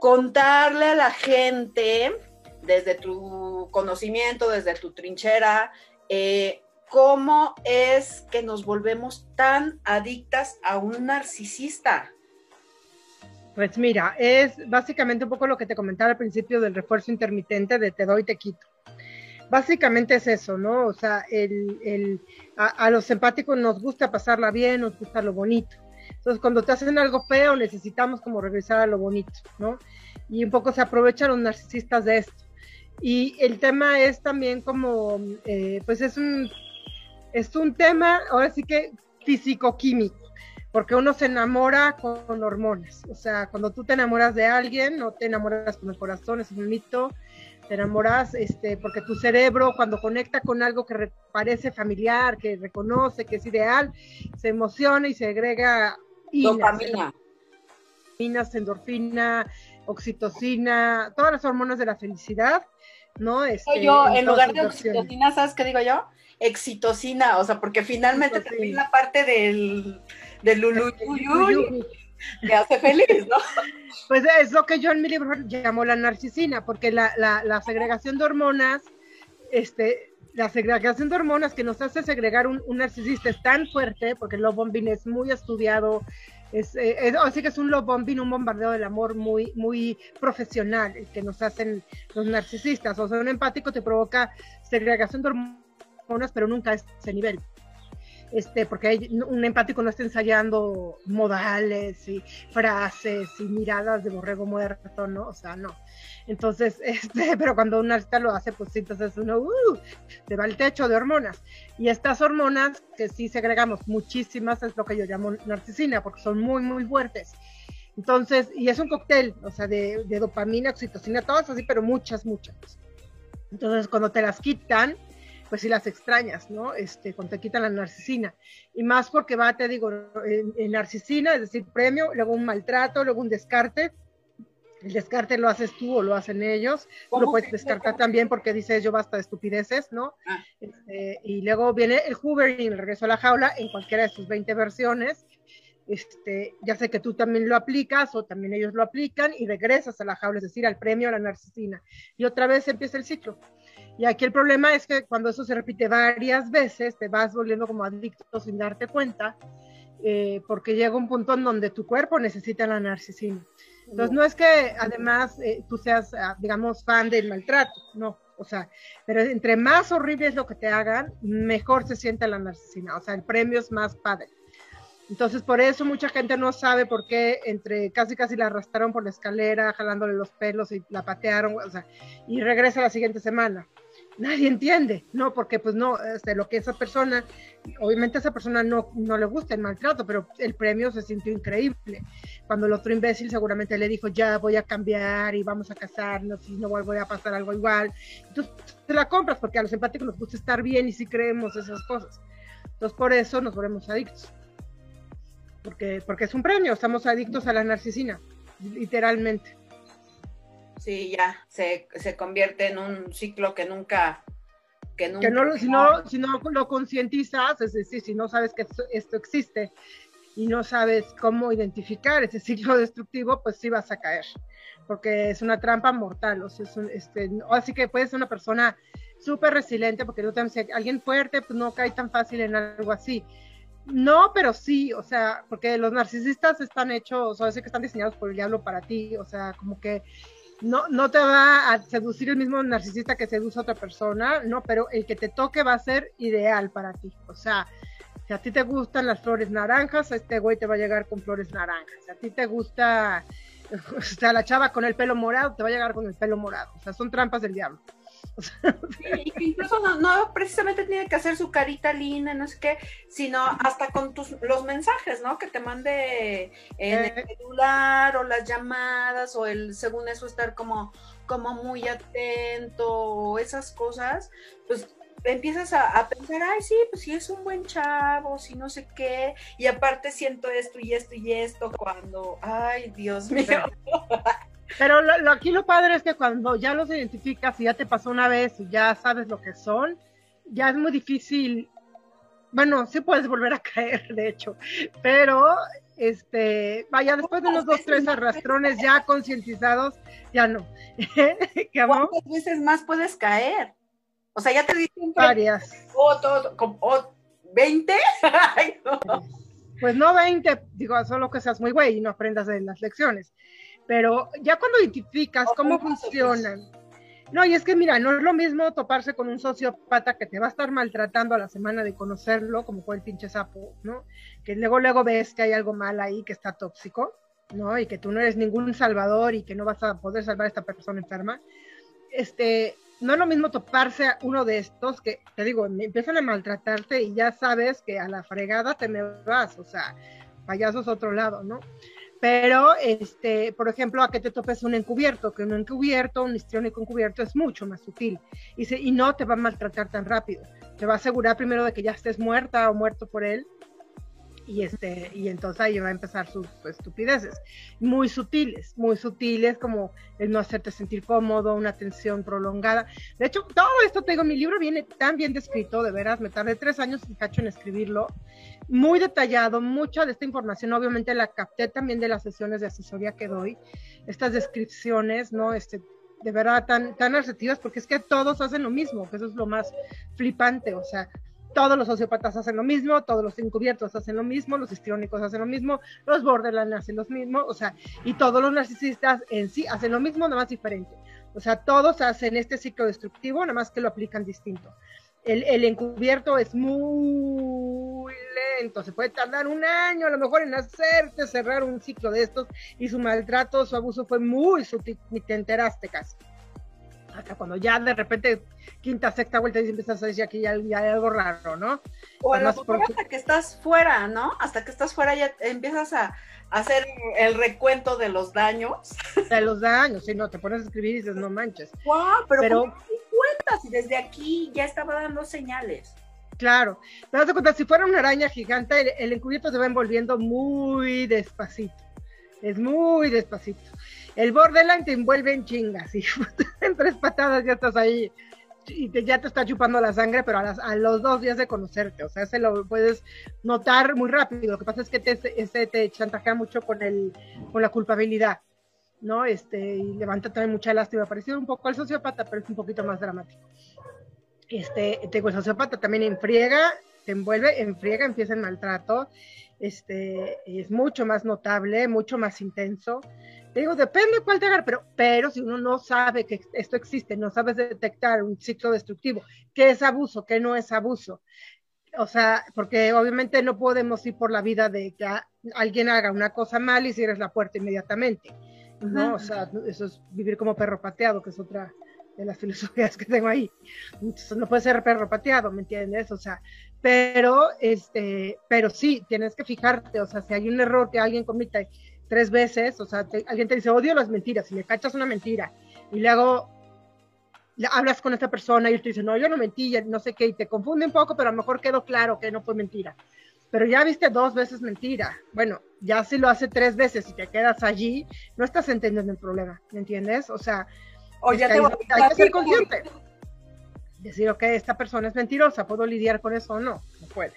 contarle a la gente desde tu conocimiento, desde tu trinchera, eh, cómo es que nos volvemos tan adictas a un narcisista.
Pues mira, es básicamente un poco lo que te comentaba al principio del refuerzo intermitente de te doy, te quito. Básicamente es eso, ¿no? O sea, a, los empáticos nos gusta pasarla bien, nos gusta lo bonito. Entonces, cuando te hacen algo feo, necesitamos como regresar a lo bonito, ¿no? Y un poco se aprovechan los narcisistas de esto. Y el tema es también como, eh, pues es un es un tema, ahora sí que físico-químico, porque uno se enamora con hormonas. O sea, cuando tú te enamoras de alguien, no te enamoras con el corazón, es un mito. Te enamoras este, porque tu cerebro, cuando conecta con algo que parece familiar, que reconoce, que es ideal, se emociona y se agrega
dopamina.
endorfina, oxitocina, todas las hormonas de la felicidad, ¿no?
Este, yo, en lugar de oxitocina, ¿sabes qué digo yo? exitosina, o sea, porque finalmente también la parte del, del me hace feliz, ¿no? (laughs)
Pues es lo que yo en mi libro llamo la narcisina, porque la, la, segregación de hormonas, este, la segregación de hormonas que nos hace segregar un, narcisista es tan fuerte, porque el love bombing es muy estudiado, es, eh, así que es un love bombing, un bombardeo del amor muy, muy profesional, que nos hacen los narcisistas. O sea, un empático te provoca segregación de hormonas pero nunca a ese nivel. Este, porque un empático no está ensayando modales y frases y miradas de borrego muerto, ¿no? O sea, no. Entonces, (laughs) este, pero cuando un narcisista lo hace, pues entonces uno, uh, se va el techo de hormonas. Y estas hormonas, que sí segregamos muchísimas, es lo que yo llamo narcisina, porque son muy, muy fuertes. Entonces, y es un cóctel, o sea, de, de dopamina, oxitocina, todas así, pero muchas, muchas. Entonces, cuando te las quitan, pues sí las extrañas, ¿no? Este, cuando te quitan la narcisina. Y más porque va, te digo, en, narcisina, es decir, premio, luego un maltrato, luego un descarte. El descarte lo haces tú o lo hacen ellos. Lo puedes descartar también porque dices yo basta de estupideces, ¿no? Ah. Este, y luego viene el hoovering, el regreso a la jaula en cualquiera de sus 20 versiones. Este, ya sé que tú también lo aplicas o también ellos lo aplican y regresas a la jaula, es decir, al premio a la narcisina. Y otra vez empieza el ciclo. Y aquí el problema es que cuando eso se repite varias veces, te vas volviendo como adicto sin darte cuenta, eh, porque llega un punto en donde tu cuerpo necesita la narcisina. Entonces, no es que además eh, tú seas, ah, digamos, fan del maltrato, no. O sea, pero entre más horrible es lo que te hagan, mejor se siente la narcisina. O sea, el premio es más padre. Entonces, por eso mucha gente no sabe por qué entre casi casi la arrastraron por la escalera, jalándole los pelos y la patearon, o sea, y regresa la siguiente semana nadie entiende, ¿no? Porque pues no, este, lo que esa persona, obviamente a esa persona no, no le gusta el maltrato, pero el premio se sintió increíble. Cuando el otro imbécil seguramente le dijo, ya voy a cambiar y vamos a casarnos y no voy a pasar algo igual. Entonces te la compras porque a los empáticos nos gusta estar bien y si creemos esas cosas. Entonces por eso nos volvemos adictos. Porque, porque es un premio, estamos adictos a la narcisina, literalmente.
Sí, ya se, se convierte en un ciclo que nunca...
Que, nunca... que no, si, no, si no lo concientizas, es decir, si no sabes que esto, existe y no sabes cómo identificar ese ciclo destructivo, pues sí vas a caer, porque es una trampa mortal, o sea, es un, este, así que puedes ser una persona súper resiliente, porque también sé, alguien fuerte, pues no cae tan fácil en algo así. No, pero sí, o sea, porque los narcisistas están hechos, o sea, que están diseñados por el diablo para ti, o sea, como que no, no te va a seducir el mismo narcisista que seduce a otra persona, no, pero el que te toque va a ser ideal para ti. O sea, si a ti te gustan las flores naranjas, este güey te va a llegar con flores naranjas. Si a ti te gusta, (laughs) o sea, la chava con el pelo morado, te va a llegar con el pelo morado. O sea, son trampas del diablo.
Incluso no, precisamente tiene que hacer su carita linda, no sé qué, sino hasta con tus, los mensajes, ¿no? Que te mande en el eh. celular o las llamadas o el, según eso, estar como, como muy atento o esas cosas, pues empiezas a, pensar, ay, sí, pues sí es un buen chavo, si no sé qué, y aparte siento esto y esto y esto cuando, ay, Dios (laughs) mío.
Pero lo, aquí lo padre es que cuando ya los identificas y ya te pasó una vez y ya sabes lo que son, ya es muy difícil. Bueno, sí puedes volver a (laughs) caer, de hecho, pero este, vaya, después de unos dos, tres arrastrones ya concientizados, ya no. (laughs)
¿Cuántas veces más puedes caer? O sea, ya te dicen
varias.
O, todo, o, 20.
Pues no 20, digo, solo que seas muy güey y no aprendas de las lecciones pero ya cuando identificas cómo funcionan, no, y es que mira, no es lo mismo toparse con un sociópata que te va a estar maltratando a la semana de conocerlo, como fue el pinche sapo, ¿no? Que luego, luego ves que hay algo mal ahí, que está tóxico, ¿no? Y que tú no eres ningún salvador y que no vas a poder salvar a esta persona enferma. Este, no es lo mismo toparse a uno de estos que, te digo, empiezan a maltratarte y ya sabes que a la fregada te me vas, o sea, payasos otro lado, ¿no? Pero, este, por ejemplo, a que te topes un encubierto, que un encubierto, un histriónico encubierto es mucho más sutil y, y no te va a maltratar tan rápido. Te va a asegurar primero de que ya estés muerta o muerto por él y este y entonces ahí va a empezar sus, estupideces. Muy sutiles muy sutiles como el no hacerte sentir cómodo una tensión prolongada. De hecho todo esto tengo mi libro viene tan bien descrito de veras me tardé tres años en escribirlo. Muy detallado mucha de esta información obviamente la capté también de las sesiones de asesoría que doy. Estas descripciones no este de verdad tan tan asertivas porque es que todos hacen lo mismo que eso es lo más flipante o sea todos los sociópatas hacen lo mismo, todos los encubiertos hacen lo mismo, los histriónicos hacen lo mismo, los borderline hacen lo mismo, o sea, y todos los narcisistas en sí hacen lo mismo, nada más diferente. O sea, todos hacen este ciclo destructivo, nada más que lo aplican distinto. El, el encubierto es muy lento, se puede tardar un año a lo mejor en hacerte cerrar un ciclo de estos y su maltrato, su abuso fue muy sutil, ni te enteraste casi. Hasta cuando ya de repente quinta, sexta vuelta y empiezas a decir que ya, ya hay algo raro, ¿no?
O a lo mejor hasta que estás fuera, ¿no? Hasta que estás fuera ya empiezas a hacer el recuento de los daños.
De los daños, si no, te pones a escribir y dices, no manches.
Wow, pero, pero ¿cómo te cuentas? Y desde aquí ya estaba dando señales.
Claro, te das cuenta, si fuera una araña gigante, el, el encubierto se va envolviendo muy despacito. Es muy despacito. El borderline te envuelve en chingas (laughs) y en tres patadas ya estás ahí y te, ya te está chupando la sangre, pero a, las, los dos días de conocerte, o sea, se lo puedes notar muy rápido. Lo que pasa es que te, este, te chantajea mucho con, el, con la culpabilidad, ¿no? Este, y levanta también mucha lástima, parecido un poco al sociópata, pero es un poquito más dramático. Este, te el sociópata también enfriega, te envuelve, enfriega, empieza el maltrato, este, es mucho más notable, mucho más intenso. Te digo, depende cuál te agarre, pero, pero si uno no sabe que esto existe, no sabes detectar un ciclo destructivo, qué es abuso, qué no es abuso. O sea, porque obviamente no podemos ir por la vida de que alguien haga una cosa mal y cierres la puerta inmediatamente. ¿no? O sea, eso es vivir como perro pateado, que es otra de las (laughs) filosofías que tengo ahí. No puede ser perro pateado, ¿me entiendes? O sea, pero, este, pero sí, tienes que fijarte, o sea, si hay un error que alguien cometa tres veces, o sea, te, alguien te dice, odio las mentiras, y le cachas una mentira, y luego hablas con esta persona y él te dice, no, yo no mentí, no sé qué, y te confunde un poco, pero a lo mejor quedó claro que no fue mentira. Pero ya viste dos veces mentira. Bueno, ya si lo hace tres veces y te quedas allí, no estás entendiendo el problema, ¿me entiendes? O sea,
o ya
hay,
te voy a
hay que ser consciente. Decir, ok, esta persona es mentirosa, ¿puedo lidiar con eso o no? No puedes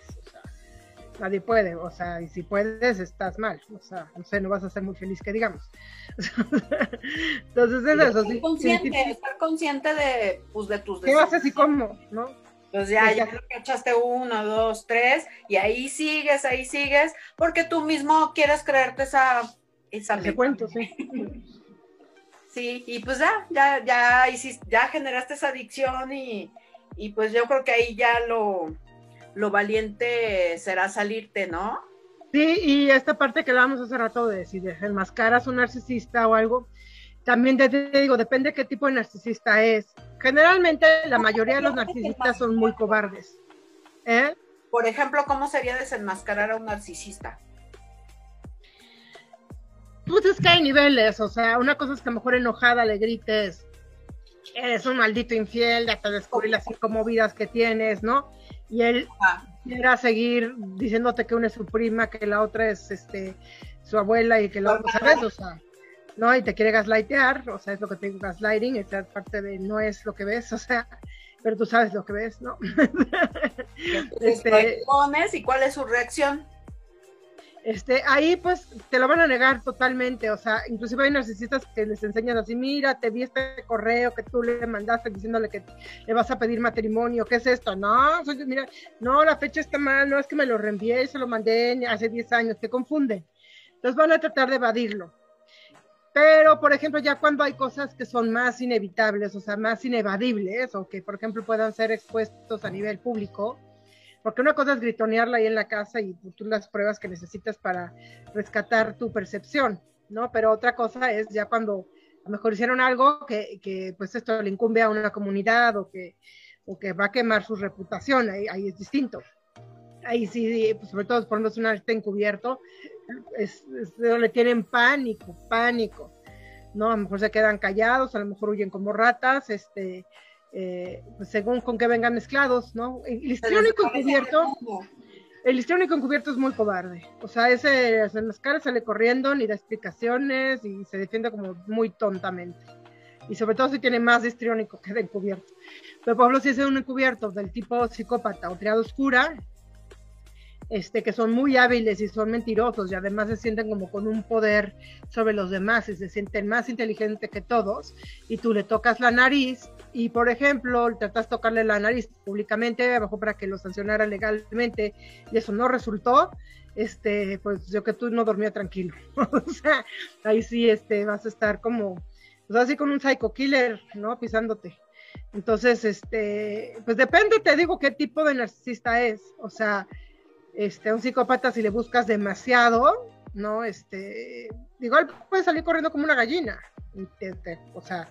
nadie puede, o sea, y si puedes, estás mal, o sea, no sé, no vas a ser muy feliz que digamos. (laughs) Entonces es eso.
Estar consciente, sí, estar consciente de, pues, de tus
¿Qué haces y cómo, no?
Pues ya, ya lo que echaste uno, dos, tres, y ahí sigues, ahí sigues, porque tú mismo quieres creerte esa... esa
Ese cuento, sí. (laughs)
Sí, y pues ya, ya, ya hiciste, ya generaste esa adicción y, y pues yo creo que ahí ya lo, lo valiente será salirte, ¿no?
Sí, y esta parte que hablábamos hace rato de si desenmascaras un narcisista o algo, también te, te digo, depende de qué tipo de narcisista es. Generalmente la mayoría de los narcisistas son muy cobardes. ¿eh?
Por ejemplo, ¿cómo sería desenmascarar a un narcisista?
Pues es que hay niveles, o sea, una cosa es que a lo mejor enojada le grites, eres un maldito infiel, ya te descubrí las cinco movidas que tienes, ¿no? y él ah. quiera seguir diciéndote que una es su prima, que la otra es este su abuela y que la otra, ¿sabes? O sea, ¿no? Y te quiere gaslightear, o sea, es lo que te digo, gaslighting, esa parte de no es lo que ves, (laughs) o sea, pero tú sabes lo que ves, ¿no? (laughs) (laughs)
este, y cuál es su reacción?
Este, ahí pues te lo van a negar totalmente, o sea, inclusive hay narcisistas que les enseñan así, mira, te vi este correo que tú le mandaste diciéndole que le vas a pedir matrimonio, ¿qué es esto? No, mira, no, la fecha está mal, no es que me lo reenvié, se lo mandé hace 10 años, te confunde. Entonces van a tratar de evadirlo. Pero, por ejemplo, ya cuando hay cosas que son más inevitables, o sea, más inevadibles, o que, por ejemplo, puedan ser expuestos a nivel público, porque una cosa es gritonearla ahí en la casa y tú las pruebas que necesitas para rescatar tu percepción, ¿no? Pero otra cosa es ya cuando a lo mejor hicieron algo que, que pues esto le incumbe a una comunidad o que, o que va a quemar su reputación, ahí, es distinto. Ahí sí, pues sobre todo por si una está encubierto, es, es, le tienen pánico, pánico, ¿no? A lo mejor se quedan callados, a lo mejor huyen como ratas, este, eh, pues según con qué vengan mezclados, ¿no? El histriónico encubierto, el histriónico encubierto es muy cobarde, o sea, ese se enmascara, sale corriendo, ni da explicaciones y se defiende como muy tontamente. Y sobre todo si tiene más histriónico que de encubierto. Pero por ejemplo, si es un encubierto del tipo psicópata o triada oscura, este, que son muy hábiles y son mentirosos y además se sienten como con un poder sobre los demás y se sienten más inteligentes que todos y tú le tocas la nariz y por ejemplo tratas de tocarle la nariz públicamente abajo para que lo sancionara legalmente y eso no resultó este pues yo que tú no dormía tranquilo (laughs) o sea ahí sí este vas a estar como pues así con un psycho killer no pisándote Entonces, este, pues depende, te digo, qué tipo de narcisista es. O sea, este, un psicópata si le buscas demasiado, ¿no? Este, igual puede salir corriendo como una gallina. o sea,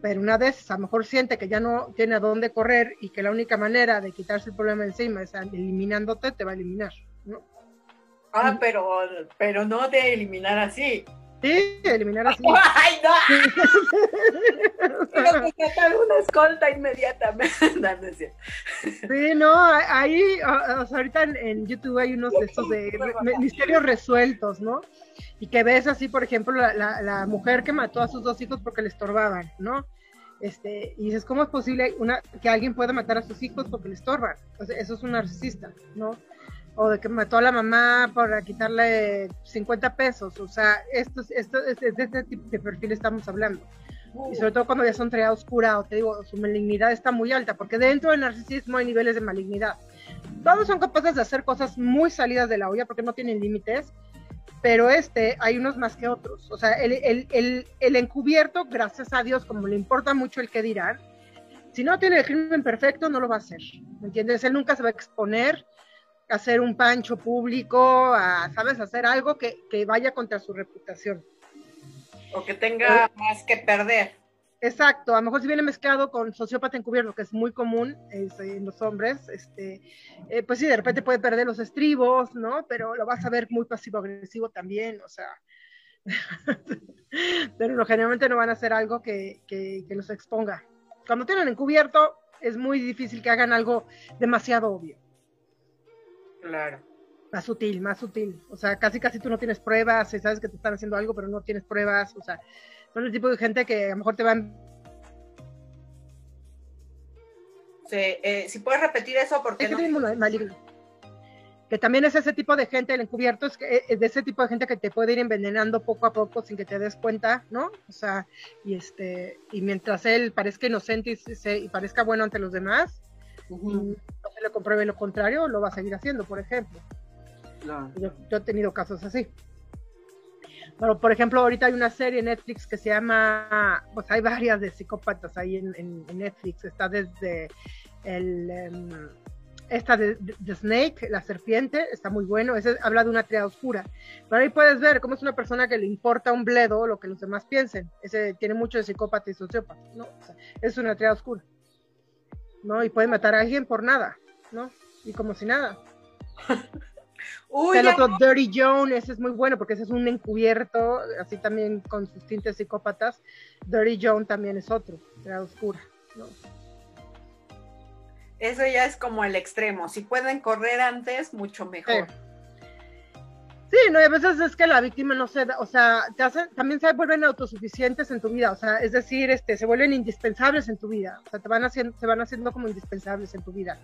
pero una vez a lo mejor siente que ya no tiene a dónde correr y que la única manera de quitarse el problema encima es eliminándote, te va a eliminar, ¿no?
Ah, pero, pero no de eliminar así.
Sí, eliminar así. (laughs)
¡Ay, no! Tengo que sacar una escolta inmediatamente. (laughs)
sí, no, ahí, o sea, ahorita en, YouTube hay unos de estos de misterios resueltos, ¿no? Y que ves así, por ejemplo, la, la, mujer que mató a sus dos hijos porque le estorbaban, ¿no? Este, y dices, ¿cómo es posible una, que alguien pueda matar a sus hijos porque le estorban? O sea, eso es un narcisista, ¿no? O de que mató a la mamá para quitarle 50 pesos. O sea, esto, esto, es de este tipo de perfil estamos hablando. Y sobre todo cuando ya son triada oscura, o te digo, su malignidad está muy alta, porque dentro del narcisismo hay niveles de malignidad. Todos son capaces de hacer cosas muy salidas de la olla porque no tienen límites, pero este hay unos más que otros. O sea, el, el, el, el encubierto, gracias a Dios, como le importa mucho el que dirán, si no tiene el crimen perfecto, no lo va a hacer. ¿Me entiendes? Él nunca se va a exponer hacer un pancho público, a, ¿sabes? Hacer algo que, vaya contra su reputación.
O que tenga eh, más que perder.
Exacto, a lo mejor si viene mezclado con sociópata encubierto, que es muy común en los hombres, este, eh, pues sí, de repente puede perder los estribos, ¿no? Pero lo vas a ver muy pasivo-agresivo también, o sea. (laughs) Pero no, generalmente no van a hacer algo que, que, que los exponga. Cuando tienen encubierto, es muy difícil que hagan algo demasiado obvio.
Claro.
Más sutil, más sutil. O sea, casi casi tú no tienes pruebas, sabes que te están haciendo algo, pero no tienes pruebas. O sea, son el tipo de gente que a lo mejor te van.
Sí, eh, si puedes repetir eso, porque.
no... maligno. Que también es ese tipo de gente, el encubierto es, que, es de ese tipo de gente que te puede ir envenenando poco a poco sin que te des cuenta, ¿no? O sea, y este, y mientras él parezca inocente y, y parezca bueno ante los demás, no se le compruebe lo contrario, lo va a seguir haciendo, por ejemplo. Yo, he tenido casos así. Pero, por ejemplo, ahorita hay una serie en Netflix que se llama, pues hay varias de psicópatas ahí en, Netflix. Está desde el, em, esta de, Snake, la serpiente, está muy bueno. Ese habla de una triada oscura. Pero ahí puedes ver cómo es una persona que le importa un bledo lo que los demás piensen. Ese tiene mucho de psicópata y sociópata, ¿no? es una triada oscura. ¿No? Y puede matar a alguien por nada, ¿no? Y como si nada. (laughs) Uy, el otro Dirty John, ese es muy bueno porque ese es un encubierto, así también con sus tintes psicópatas. Dirty John también es otro, la oscura, ¿no?
Eso ya es como el extremo. Si pueden correr antes, mucho mejor.
Sí, no, a veces es que la víctima no se da, o sea, te hacen, también se vuelven autosuficientes en tu vida, o sea, es decir, este, se vuelven indispensables en tu vida, o sea, te van haciendo, se van haciendo como indispensables en tu vida.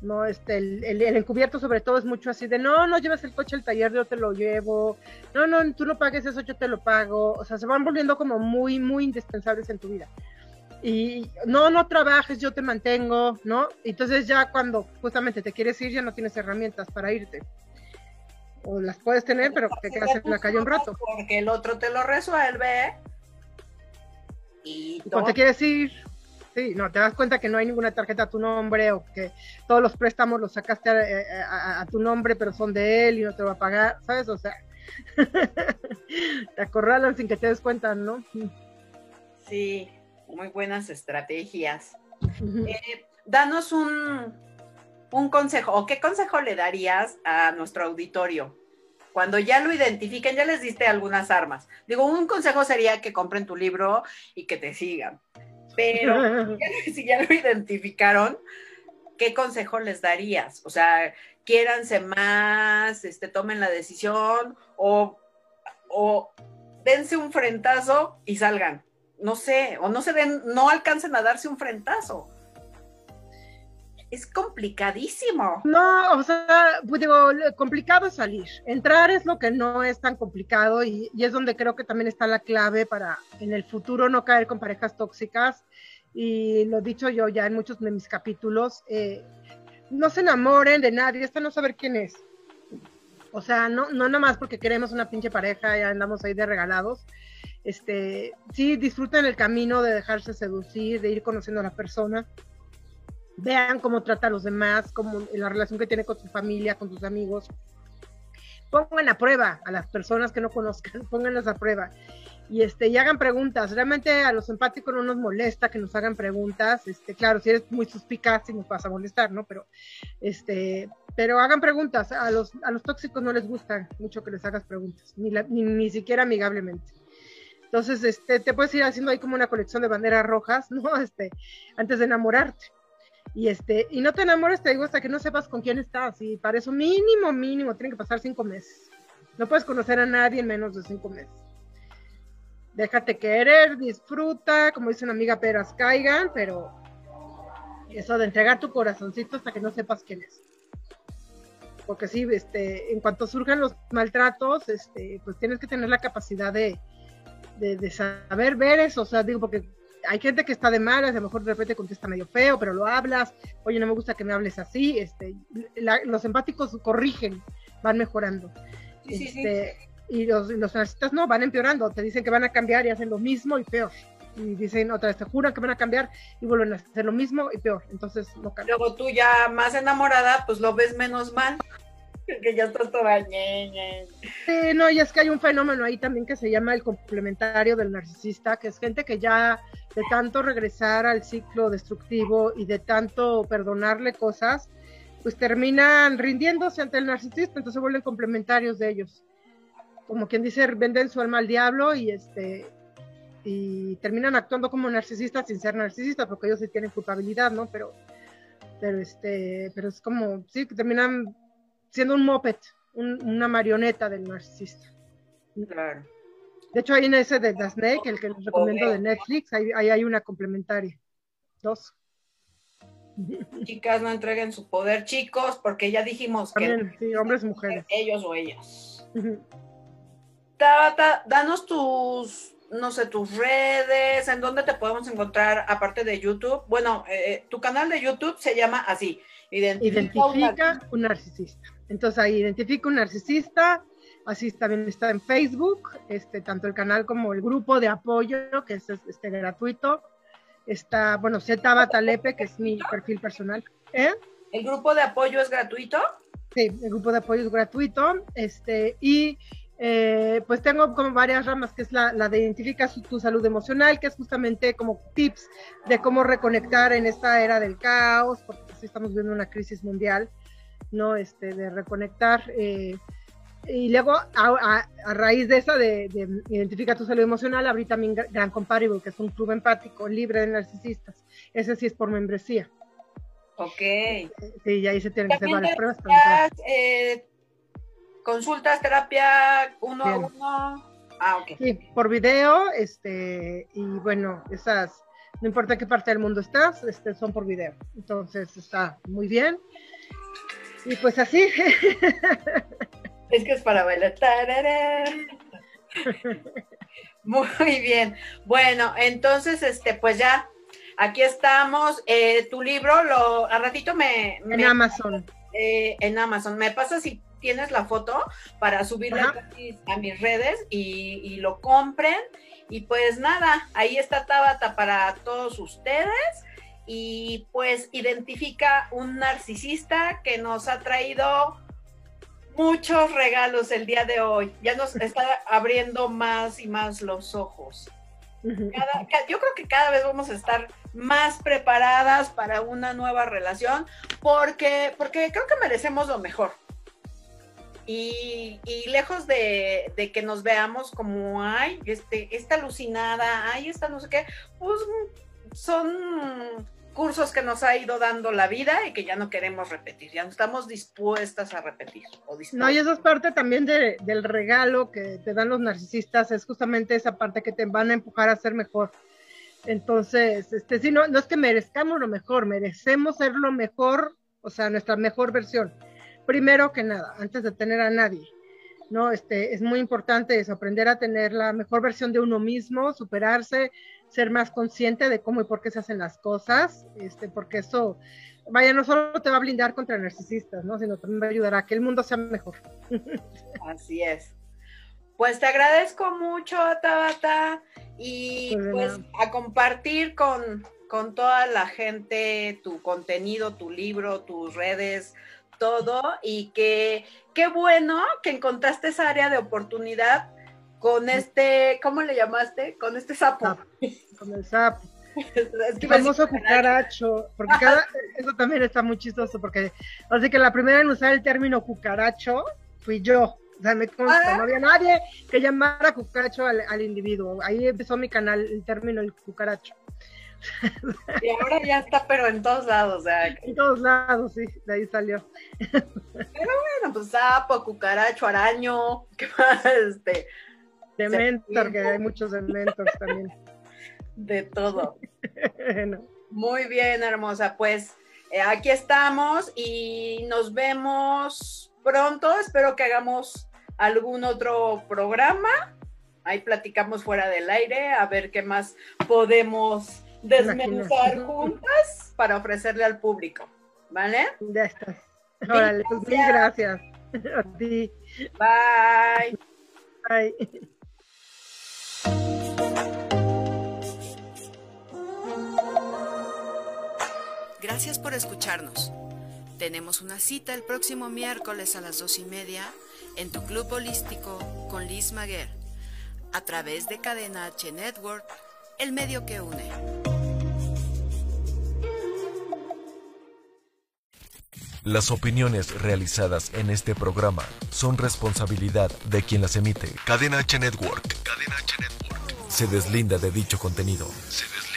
No, este, el, el, encubierto sobre todo es mucho así de, no, no lleves el coche al taller, yo te lo llevo, no, no, tú no pagues eso, yo te lo pago, o sea, se van volviendo como muy, muy indispensables en tu vida. Y no, no trabajes, yo te mantengo, ¿no? Entonces ya cuando justamente te quieres ir, ya no tienes herramientas para irte o las puedes tener, pero te quedas en la calle un rato.
Porque el otro te lo resuelve.
Y, cuando te quieres ir, sí, no, te das cuenta que no hay ninguna tarjeta a tu nombre o que todos los préstamos los sacaste a, tu nombre, pero son de él y no te va a pagar, ¿sabes? O sea, (laughs) te acorralan sin que te des cuenta, ¿no?
Sí, muy buenas estrategias. Eh, danos un, un consejo o qué consejo le darías a nuestro auditorio? Cuando ya lo identifiquen, ya les diste algunas armas. Digo, un consejo sería que compren tu libro y que te sigan. Pero (laughs) si ya lo identificaron, ¿qué consejo les darías? O sea, quiéranse más, este, tomen la decisión o, o dense un frentazo y salgan. No sé, o no se den, no alcancen a darse un frentazo es complicadísimo.
No, o sea, pues digo, complicado es salir. Entrar es lo que no es tan complicado y, es donde creo que también está la clave para en el futuro no caer con parejas tóxicas. Y lo he dicho yo ya en muchos de mis capítulos, eh, no se enamoren de nadie, hasta no saber quién es. O sea, no, no nada más porque queremos una pinche pareja y andamos ahí de regalados. este, sí, disfruten el camino de dejarse seducir, de ir conociendo a la persona. Vean cómo trata a los demás, cómo la relación que tiene con su familia, con sus amigos. Pongan a prueba a las personas que no conozcan, (laughs) pónganlas a prueba. Y, este, y hagan preguntas. Realmente a los empáticos no nos molesta que nos hagan preguntas. Este, claro, si eres muy suspicaz, sí nos vas a molestar, ¿no? Pero, este, pero hagan preguntas. A los, a los tóxicos no les gusta mucho que les hagas preguntas, ni, ni, ni siquiera amigablemente. Entonces, este, te puedes ir haciendo ahí como una colección de banderas rojas, (laughs) ¿no? Este, antes de enamorarte. Y este, y no te enamores, te digo, hasta que no sepas con quién estás. Y para eso mínimo, mínimo, tienen que pasar cinco meses. No puedes conocer a nadie en menos de cinco meses. Déjate querer, disfruta, como dice una amiga, peras caigan, pero eso de entregar tu corazoncito hasta que no sepas quién es. Porque sí, este, en cuanto surjan los maltratos, este, pues tienes que tener la capacidad de, de, saber ver eso, o sea, digo, porque hay gente que está de malas, a lo mejor de repente contesta medio feo, pero lo hablas, oye, no me gusta que me hables así, este, los empáticos corrigen, van mejorando. este, Y los, los narcisistas no, van empeorando, te dicen que van a cambiar y hacen lo mismo y peor. Y dicen otra vez, te juran que van a cambiar y vuelven a hacer lo mismo y peor. Entonces no
cambian. Luego tú ya más enamorada, pues lo ves menos mal (laughs) que ya estás toda ñe,
Sí, no, y es que hay un fenómeno ahí también que se llama el complementario del narcisista, que es gente que ya de tanto regresar al ciclo destructivo y de tanto perdonarle cosas, pues terminan rindiéndose ante el narcisista, entonces vuelven complementarios de ellos. Como quien dice, venden su alma al diablo y este y terminan actuando como narcisistas sin ser narcisistas, porque ellos sí tienen culpabilidad, ¿no? Pero pero este, pero es como, sí, que terminan siendo un moped, una marioneta del narcisista.
Claro.
De hecho, ahí en ese de The Snake, el que les recomiendo de Netflix, ahí, hay una complementaria. Dos.
Chicas, no entreguen su poder, chicos, porque ya dijimos
que. Sí, hombres mujeres.
Ellos o ellas. Tabata, danos tus, no sé, tus redes, en dónde te podemos encontrar, aparte de YouTube. Bueno, eh, eh, tu canal de YouTube se llama así:
Identifica, un narcisista. Entonces ahí identifica un narcisista, así también está en Facebook, este, tanto el canal como el grupo de apoyo, que es este, gratuito. Está, bueno, Z Batalepe, que es mi perfil personal. ¿Eh?
¿El grupo de apoyo es gratuito?
Sí, el grupo de apoyo es gratuito. Este, y eh, pues tengo como varias ramas, que es la, de identifica tu salud emocional, que es justamente como tips de cómo reconectar en esta era del caos, porque estamos viviendo una crisis mundial ¿no? Este, de reconectar. Eh, y luego, a, raíz de esa, de, de, Identifica tu salud emocional, abrí también Gran Comparable, que es un club empático libre de narcisistas. Ese sí es por membresía.
Ok.
Sí, y ahí se tienen que hacer varias pruebas.
Eh, consultas, terapia, uno a uno. Ah, ok.
Sí, por video, este, y bueno, esas, no importa qué parte del mundo estás, este, son por video. Entonces está muy bien. Y pues así.
Es que es para bailar. Muy bien. Bueno, entonces, este, pues ya, aquí estamos. Eh, tu libro, lo, a ratito me.
En Amazon.
Eh, en Amazon. Me pasa si tienes la foto para subirlo a mis redes y, y, lo compren. Y pues nada, ahí está Tabata para todos ustedes y pues identifica un narcisista que nos ha traído muchos regalos el día de hoy. Ya nos está (laughs) abriendo más y más los ojos. yo creo que cada vez vamos a estar más preparadas para una nueva relación porque, porque creo que merecemos lo mejor. Y, lejos de, de, que nos veamos como, ay, este, esta alucinada, ay, esta no sé qué, pues son cursos que nos ha ido dando la vida y que ya no queremos repetir, ya no estamos dispuestas a repetir.
no, y eso es parte también del regalo que te dan los narcisistas, es justamente esa parte que te van a empujar a ser mejor. Entonces, este, sí, no, no es que merezcamos lo mejor, merecemos ser lo mejor, o sea, nuestra mejor versión. Primero que nada, antes de tener a nadie. ¿No? Este, es muy importante eso, aprender a tener la mejor versión de uno mismo, superarse, ser más consciente de cómo y por qué se hacen las cosas, este, porque eso, vaya, no solo te va a blindar contra narcisistas, ¿no? Sino también va a ayudar a que el mundo sea mejor. (laughs)
Así es. Pues te agradezco mucho, Tabata, y
Pues
pues a compartir con, con toda la gente tu contenido, tu libro, tus redes, todo, y que qué bueno que encontraste esa área de oportunidad con este, ¿cómo le llamaste? Con este sapo.
Sapo. Con el sapo.
Es que
famoso cucaracho, porque cada, eso también está muy chistoso, porque así que la primera en usar el término cucaracho fui yo. O sea, me consta,
Ah.
no había nadie que llamara cucaracho al, al individuo. Ahí empezó mi canal, el término el cucaracho.
Y ahora ya está, pero en todos lados, (laughs)
En todos lados, sí, de ahí salió.
bueno, pues sapo, cucaracho, araño, (laughs) ¿qué más? Este,
Dementor, que hay muchos dementors también. (laughs)
de todo.
Bueno,
Muy bien, hermosa. Pues eh, aquí estamos y nos vemos pronto. Espero que hagamos algún otro programa. Ahí platicamos fuera del aire a ver qué más podemos desmenuzar
Imagínate.
juntas para ofrecerle al público. ¿Vale?
ya estás. Órale, pues mil gracias. (laughs) A ti.
Bye.
Bye.
Gracias por escucharnos. Tenemos una cita el próximo miércoles a las dos y media en tu club holístico con Liz Maguer, a través de Cadena H Network, el medio que une.
Las opiniones realizadas en este programa son responsabilidad de quien las emite. Cadena H Network. Cadena H Network. Se deslinda de dicho contenido. Se deslinda